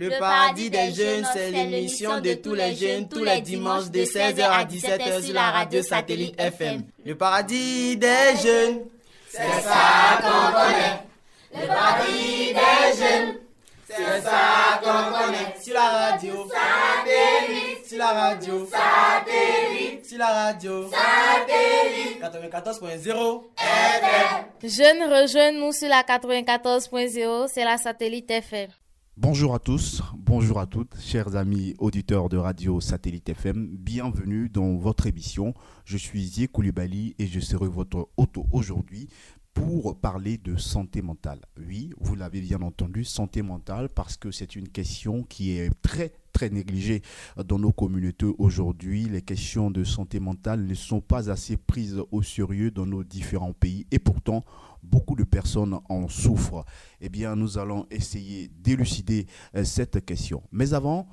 Le paradis des jeunes, c'est l'émission de tous les jeunes tous les dimanches de 16h à 17h sur la radio satellite FM. Le paradis des jeunes, c'est ça qu'on connaît. Le paradis des jeunes, c'est ça qu'on connaît. Sur la radio satellite, sur la radio satellite, sur la radio satellite 94.0 FM. Jeunes, rejoignent-nous sur la 94.0, c'est la satellite FM. Bonjour à tous, bonjour à toutes, chers amis auditeurs de Radio Satellite FM. Bienvenue dans votre émission. Je suis Zie Koulibaly et je serai votre auto aujourd'hui pour parler de santé mentale. Oui, vous l'avez bien entendu, santé mentale, parce que c'est une question qui est très très négligée dans nos communautés aujourd'hui. Les questions de santé mentale ne sont pas assez prises au sérieux dans nos différents pays et pourtant beaucoup de personnes en souffrent. Eh bien, nous allons essayer d'élucider euh, cette question. Mais avant,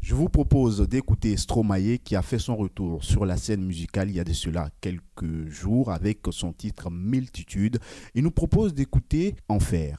je vous propose d'écouter Stromae qui a fait son retour sur la scène musicale il y a de cela quelques jours avec son titre Multitude. Il nous propose d'écouter Enfer.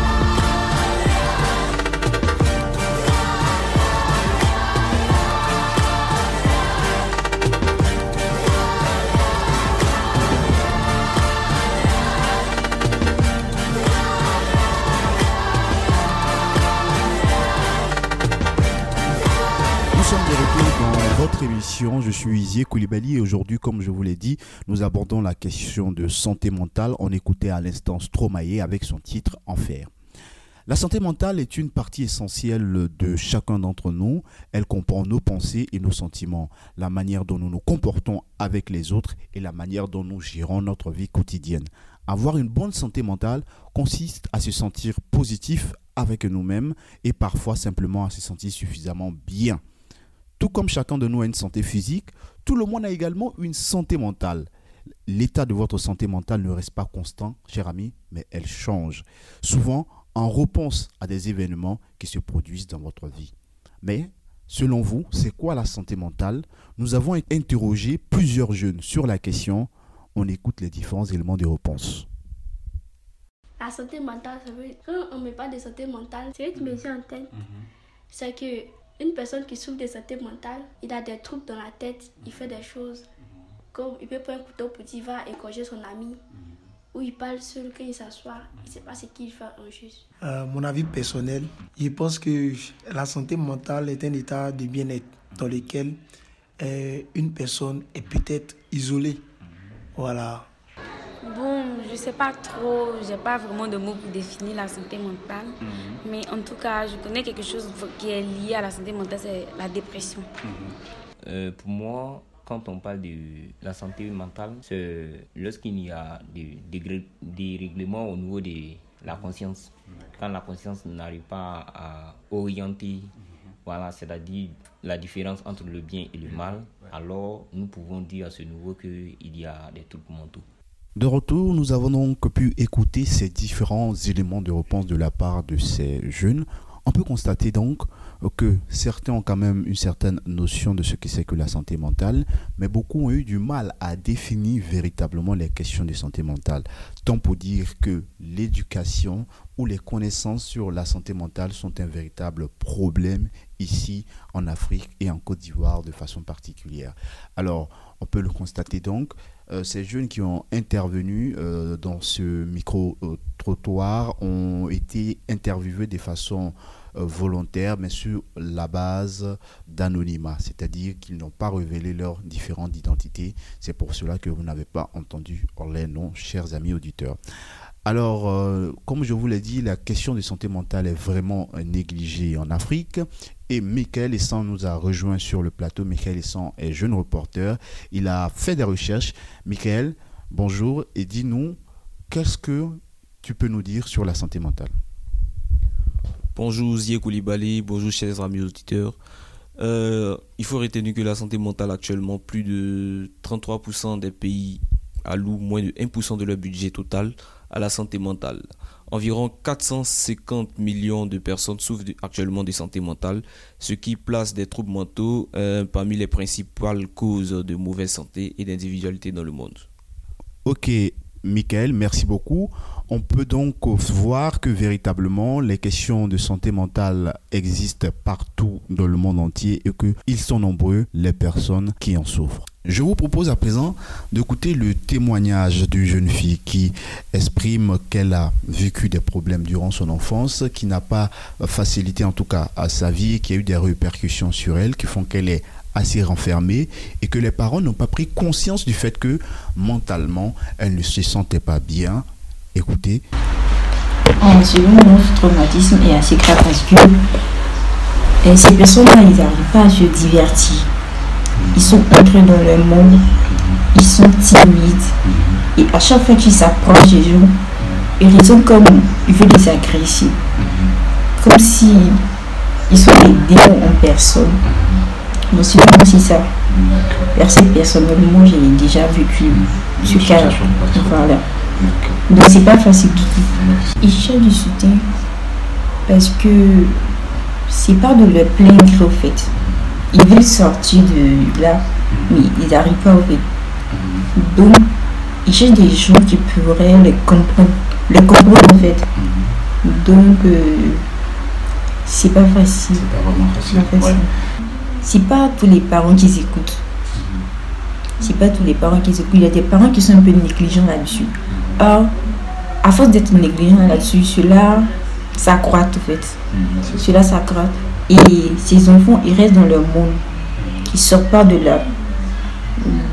Je suis Isier Koulibaly et aujourd'hui, comme je vous l'ai dit, nous abordons la question de santé mentale. On écoutait à l'instant Stromae avec son titre Enfer. La santé mentale est une partie essentielle de chacun d'entre nous. Elle comprend nos pensées et nos sentiments, la manière dont nous nous comportons avec les autres et la manière dont nous gérons notre vie quotidienne. Avoir une bonne santé mentale consiste à se sentir positif avec nous-mêmes et parfois simplement à se sentir suffisamment bien. Tout comme chacun de nous a une santé physique, tout le monde a également une santé mentale. L'état de votre santé mentale ne reste pas constant, cher ami, mais elle change. Souvent en réponse à des événements qui se produisent dans votre vie. Mais Selon vous, c'est quoi la santé mentale? Nous avons interrogé plusieurs jeunes sur la question. On écoute les différents éléments de réponse. La santé mentale, ça veut quand on met pas de santé mentale, c'est qui me vient en tête. Mhm. C'est que une personne qui souffre de santé mentale, il a des troubles dans la tête, il fait des choses. Comme il peut prendre un couteau pour dire va égorger son ami où il parle seul quand il s'assoit, il ne sait pas ce qu'il fait en juste. Euh, mon avis personnel, je pense que la santé mentale est un état de bien-être dans lequel euh, une personne est peut-être isolée. Voilà. Bon, je ne sais pas trop, je n'ai pas vraiment de mots pour définir la santé mentale, mhm. mais en tout cas, je connais quelque chose qui est lié à la santé mentale, c'est la dépression. Mhm. Euh, pour moi, quand on parle de la santé mentale, c'est lorsqu'il y a des, des, règlements au niveau de la conscience. Quand la conscience n'arrive pas à orienter, voilà, c'est-à-dire la différence entre le bien et le mal, alors nous pouvons dire à ce niveau qu'il y a des troubles mentaux. De retour, nous avons donc pu écouter ces différents éléments de réponse de la part de ces jeunes. On peut constater donc que certains ont quand même une certaine notion de ce que c'est que la santé mentale, mais beaucoup ont eu du mal à définir véritablement les questions de santé mentale. Tant pour dire que l'éducation ou les connaissances sur la santé mentale sont un véritable problème ici en Afrique et en Côte d'Ivoire de façon particulière. Alors, on peut le constater donc, euh, ces jeunes qui ont intervenu euh, dans ce micro-trottoir ont été interviewés de façon euh, volontaires, mais sur la base d'anonymat, c'est-à-dire qu'ils n'ont pas révélé leurs différentes identités. C'est pour cela que vous n'avez pas entendu les noms, chers amis auditeurs. Alors, euh, comme je vous l'ai dit, la question de santé mentale est vraiment négligée en Afrique. Et Michael Essan nous a rejoint sur le plateau. Michael Essan est jeune reporter. Il a fait des recherches. Michael, bonjour et dis-nous, qu'est-ce que tu peux nous dire sur la santé mentale? Bonjour Zie Koulibaly, bonjour chers amis auditeurs. Euh, il faut retenir que la santé mentale actuellement, plus de 33% des pays allouent moins de 1% de leur budget total à la santé mentale. Environ 450 millions de personnes souffrent actuellement de santé mentale, ce qui place des troubles mentaux euh, parmi les principales causes de mauvaise santé et d'individualité dans le monde. Ok, Michael, merci beaucoup. On peut donc voir que véritablement les questions de santé mentale existent partout dans le monde entier et qu'ils sont nombreux les personnes qui en souffrent. Je vous propose à présent d'écouter le témoignage d'une jeune fille qui exprime qu'elle a vécu des problèmes durant son enfance, qui n'a pas facilité en tout cas sa vie, qui a eu des répercussions sur elle, qui font qu'elle est assez renfermée et que les parents n'ont pas pris conscience du fait que mentalement, elle ne se sentait pas bien. Écoutez. En selon mon traumatisme est assez grave parce que et ces personnes-là, ils n'arrivent pas à se divertir. Ils sont entrés dans le monde, ils sont timides et à chaque fois qu'ils s'approchent des gens, ils raisonnent comme ils veulent les agresser. Comme si ils sont des démons en personne. Je suis aussi ça. Personnellement, j'ai déjà vécu ce cas. Voilà. Donc c'est pas facile du tout. Ils cherchent du soutien parce que c'est pas de leur plein gré au fait. Ils veulent sortir de là, mais ils n'arrivent pas au fait. Donc ils cherchent des gens qui pourraient les comprendre, les comprendre en fait. Donc euh, c'est pas facile. C'est pas vraiment facile c'est pas tous les parents qui écoutent. C'est pas tous les parents qui écoutent. Il y a des parents qui sont un peu négligents là-dessus. Or, à force d'être négligents là-dessus, cela s'accroît en fait. Cela s'accroît. Et ces enfants, ils restent dans leur monde. Ils sortent pas de là.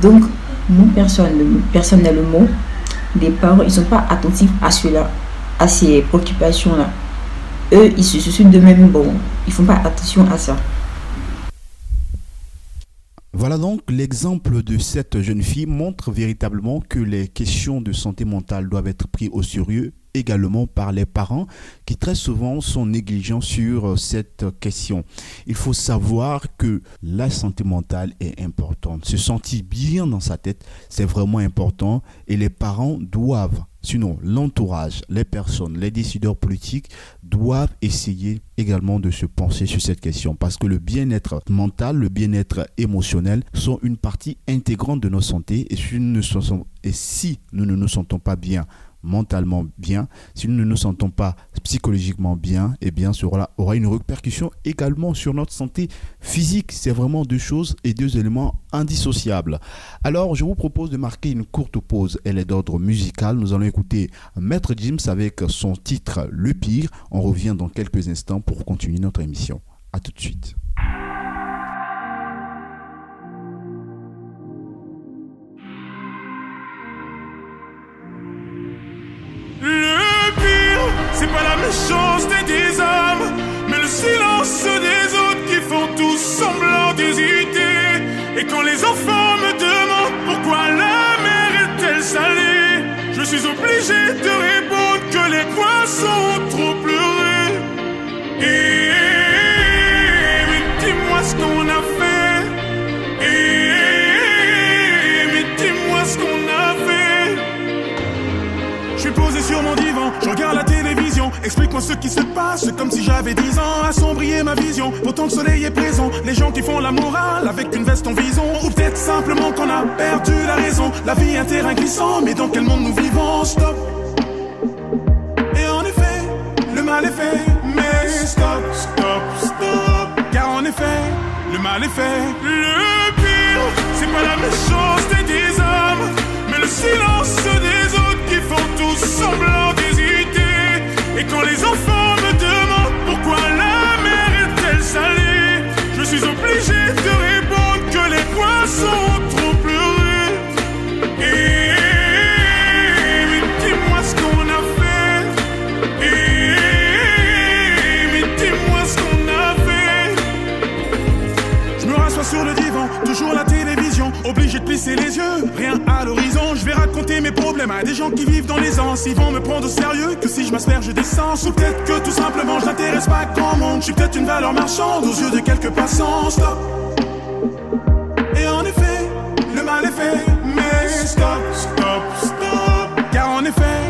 Donc, nous, personnellement, les parents, ils sont pas attentifs à cela, à ces préoccupations-là. Eux, ils se soucient de même, bon, ils font pas attention à ça. Voilà donc l'exemple de cette jeune fille montre véritablement que les questions de santé mentale doivent être prises au sérieux également par les parents qui très souvent sont négligents sur cette question. Il faut savoir que la santé mentale est importante. Se sentir bien dans sa tête, c'est vraiment important et les parents doivent Sinon, l'entourage, les personnes, les décideurs politiques doivent essayer également de se penser sur cette question parce que le bien-être mental, le bien-être émotionnel sont une partie intégrante de nos santé et si nous ne nous sentons pas bien mentalement bien, si nous ne nous sentons pas psychologiquement bien, eh bien cela aura une répercussion également sur notre santé physique. C'est vraiment deux choses et deux éléments indissociables. Alors je vous propose de marquer une courte pause. Elle est d'ordre musical. Nous allons écouter Maître James avec son titre Le Pire. On revient dans quelques instants pour continuer notre émission. A tout de suite. Pas la méchanceté des hommes, mais le silence des autres qui font tous semblant d'hésiter. Et quand les enfants me demandent pourquoi la mer est-elle salée, je suis obligé de répondre que les poissons ont trop Ce qui se passe, comme si j'avais 10 ans, assombrir ma vision. Pourtant le soleil est présent, les gens qui font la morale avec une veste en vison. Ou peut-être simplement qu'on a perdu la raison. La vie est un terrain glissant, mais dans quel monde nous vivons? Stop. Et en effet, le mal est fait, mais stop, stop, stop. Car en effet, le mal est fait. Le pire, c'est pas la méchanceté des hommes, mais le silence des autres qui font tous semblant je suis obligé des gens qui vivent dans les ans. Ils vont me prendre au sérieux que si je m'asperge d'essence. Ou peut-être que tout simplement je n'intéresse pas grand monde. Je suis peut-être une valeur marchande aux yeux de quelques passants. Stop. Et en effet, le mal est fait. Mais stop, stop, stop. Car en effet,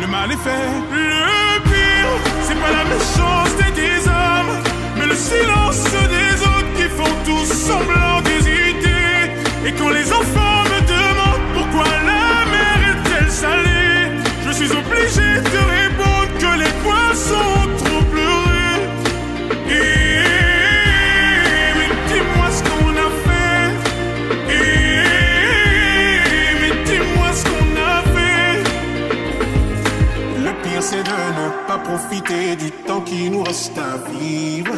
le mal est fait. Le pire, c'est pas la méchanceté des du temps qui nous reste à vivre.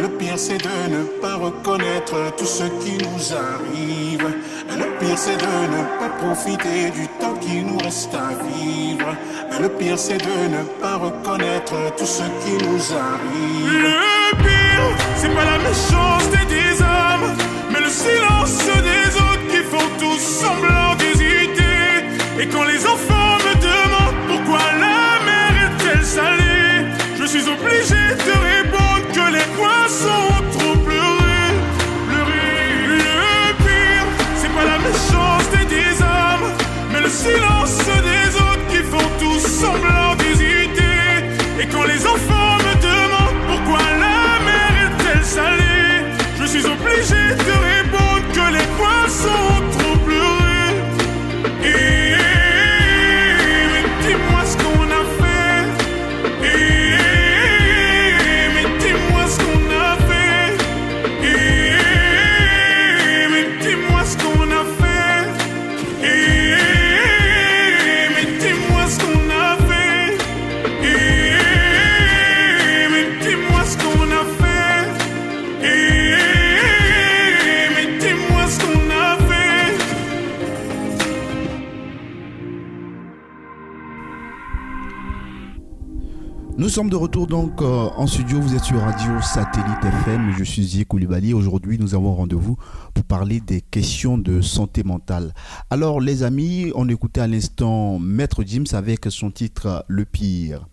Le pire c'est de ne pas reconnaître tout ce qui nous arrive. Le pire c'est de ne pas profiter du temps qui nous reste à vivre. Le pire c'est de ne pas reconnaître tout ce qui nous arrive. Le pire, c'est pas la méchanceté des hommes, mais le silence des autres Nous sommes de retour donc euh, en studio, vous êtes sur Radio Satellite FM, je suis Zie Koulibaly. Aujourd'hui, nous avons rendez-vous pour parler des questions de santé mentale. Alors les amis, on écoutait à l'instant Maître James avec son titre Le pire.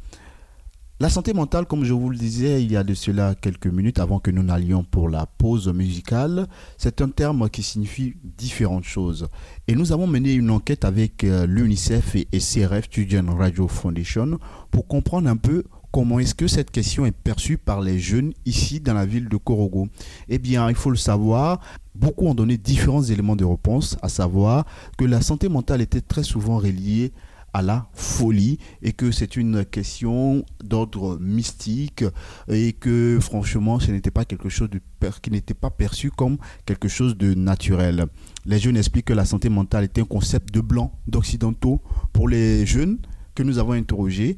La santé mentale, comme je vous le disais il y a de cela quelques minutes avant que nous n'allions pour la pause musicale, c'est un terme qui signifie différentes choses. Et nous avons mené une enquête avec euh, l'UNICEF et CRF Student Radio Foundation pour comprendre un peu comment est-ce que cette question est perçue par les jeunes ici dans la ville de Korogo? Eh bien, il faut le savoir, beaucoup ont donné différents éléments de réponse, à savoir que la santé mentale était très souvent reliée à la folie et que c'est une question d'ordre mystique et que franchement ce n'était pas quelque chose de qui n'était pas perçu comme quelque chose de naturel. Les jeunes expliquent que la santé mentale est un concept de blanc, d'occidentaux. Pour les jeunes que nous avons interrogés,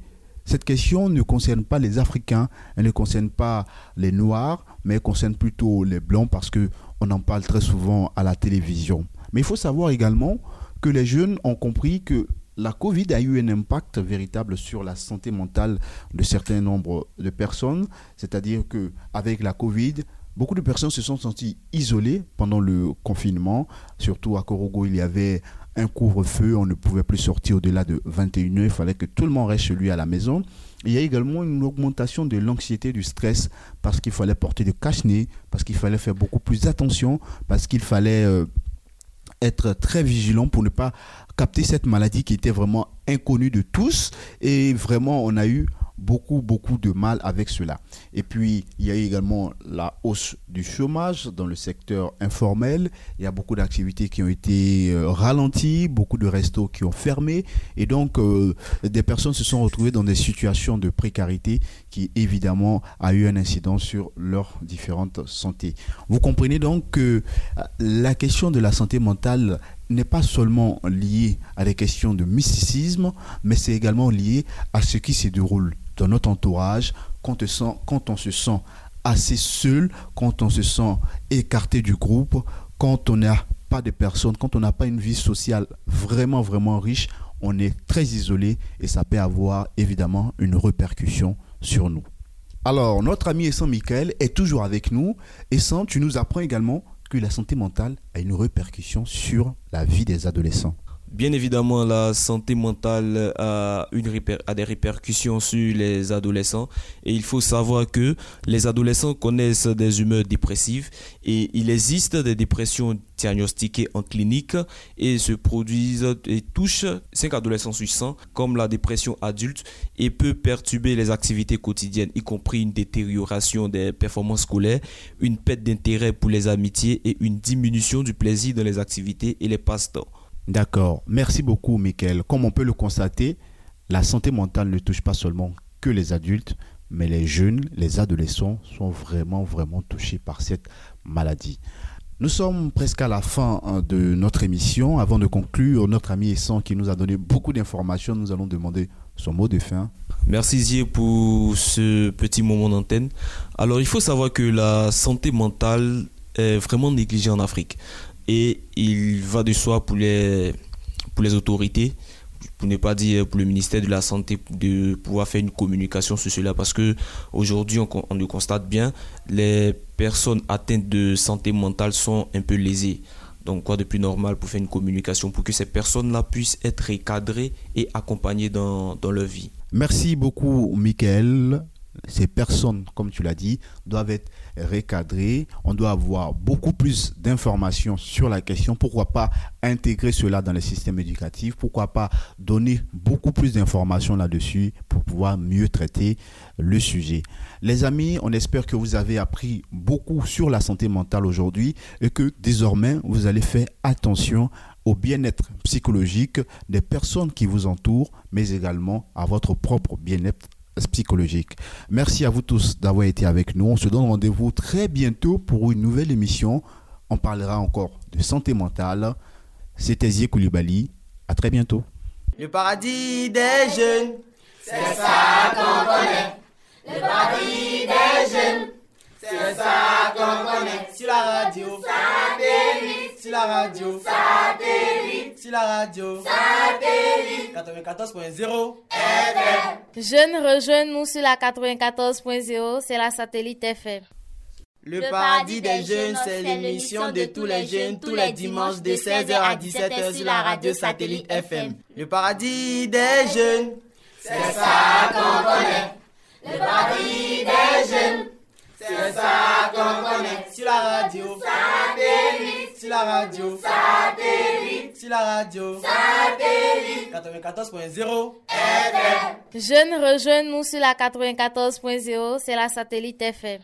cette question ne concerne pas les Africains, elle ne concerne pas les Noirs, mais elle concerne plutôt les Blancs parce que on en parle très souvent à la télévision. Mais il faut savoir également que les jeunes ont compris que la Covid a eu un impact véritable sur la santé mentale de certains nombres de personnes. C'est-à-dire que avec la Covid, beaucoup de personnes se sont senties isolées pendant le confinement. Surtout à Korogo, il y avait un couvre-feu, on ne pouvait plus sortir au-delà de 21 heures, il fallait que tout le monde reste chez lui à la maison. Il y a également une augmentation de l'anxiété, du stress, parce qu'il fallait porter de cache-nez, parce qu'il fallait faire beaucoup plus attention, parce qu'il fallait euh, être très vigilant pour ne pas capter cette maladie qui était vraiment inconnue de tous. Et vraiment, on a eu beaucoup, beaucoup de mal avec cela. Et puis, il y a également la hausse du chômage dans le secteur informel. Il y a beaucoup d'activités qui ont été euh, ralenties, beaucoup de restos qui ont fermé. Et donc, euh, des personnes se sont retrouvées dans des situations de précarité qui, évidemment, a eu un incident sur leurs différentes santé. Vous comprenez donc que euh, la question de la santé mentale n'est pas seulement liée à des questions de mysticisme, mais c'est également lié à ce qui se déroule dans notre entourage, quand on, se sent assez seul, quand on se sent écarté du groupe, quand on n'a pas de personnes, quand on n'a pas une vie sociale vraiment, vraiment riche, on est très isolé et ça peut avoir évidemment une répercussion sur nous. Alors, notre ami Essan Michael est toujours avec nous. Essan, tu nous apprends également que la santé mentale a une répercussion sur la vie des adolescents. Bien évidemment, la santé mentale a, des répercussions sur les adolescents et il faut savoir que les adolescents connaissent des humeurs dépressives et il existe des dépressions diagnostiquées en clinique et se produisent et touchent 5 adolescents sur 100 comme la dépression adulte et peut perturber les activités quotidiennes, y compris une détérioration des performances scolaires, une perte d'intérêt pour les amitiés et une diminution du plaisir dans les activités et les passe-temps. D'accord. Merci beaucoup, Michael. Comme on peut le constater, la santé mentale ne touche pas seulement que les adultes, mais les jeunes, les adolescents sont vraiment, vraiment touchés par cette maladie. Nous sommes presque à la fin hein, de notre émission. Avant de conclure, notre ami Essan qui nous a donné beaucoup d'informations, nous allons demander son mot de fin. Merci Zier pour ce petit moment d'antenne. Alors il faut savoir que la santé mentale est vraiment négligée en Afrique. Et il va de soi pour les, pour les autorités, pour ne pas dire pour le ministère de la Santé, de pouvoir faire une communication sur cela. Parce que aujourd'hui, on, le constate bien, les personnes atteintes de santé mentale sont un peu lésées. Donc, quoi de plus normal pour faire une communication pour que ces personnes-là puissent être recadrées et accompagnées dans, dans leur vie? Merci beaucoup, Michael. Ces personnes, comme tu l'as dit, doivent être recadré. On doit avoir beaucoup plus d'informations sur la question. Pourquoi pas intégrer cela dans le système éducatif Pourquoi pas donner beaucoup plus d'informations là-dessus pour pouvoir mieux traiter le sujet? Les amis, on espère que vous avez appris beaucoup sur la santé mentale aujourd'hui et que désormais vous allez faire attention au bien-être psychologique des personnes qui vous entourent, mais également à votre propre bien-être psychologique. Merci à vous tous d'avoir été avec nous. On se donne rendez-vous très bientôt pour une nouvelle émission. On parlera encore de santé mentale. C'était Zie Koulibaly. À très bientôt. Le paradis des jeunes, c'est ça qu'on connaît. Le paradis des jeunes, c'est ça qu'on connaît. Sur la radio. Sur la radio, satellite. Sur la radio, satellite. 94.0 FM. Jeunes, rejoignent-nous sur la 94.0, c'est la satellite FM. Le, paradis des jeunes, c'est l'émission de tous les jeunes tous les dimanches de 16h à 17h sur la radio satellite FM. Le paradis des jeunes, c'est ça qu'on connaît. Le paradis des jeunes. C'est ça qu'on connaît. Sur la radio. Satellite. Sur la radio. Satellite. Sur la radio. Satellite. 94.0 FM. Jeunes, rejoignent-nous sur la 94.0, c'est la satellite FM.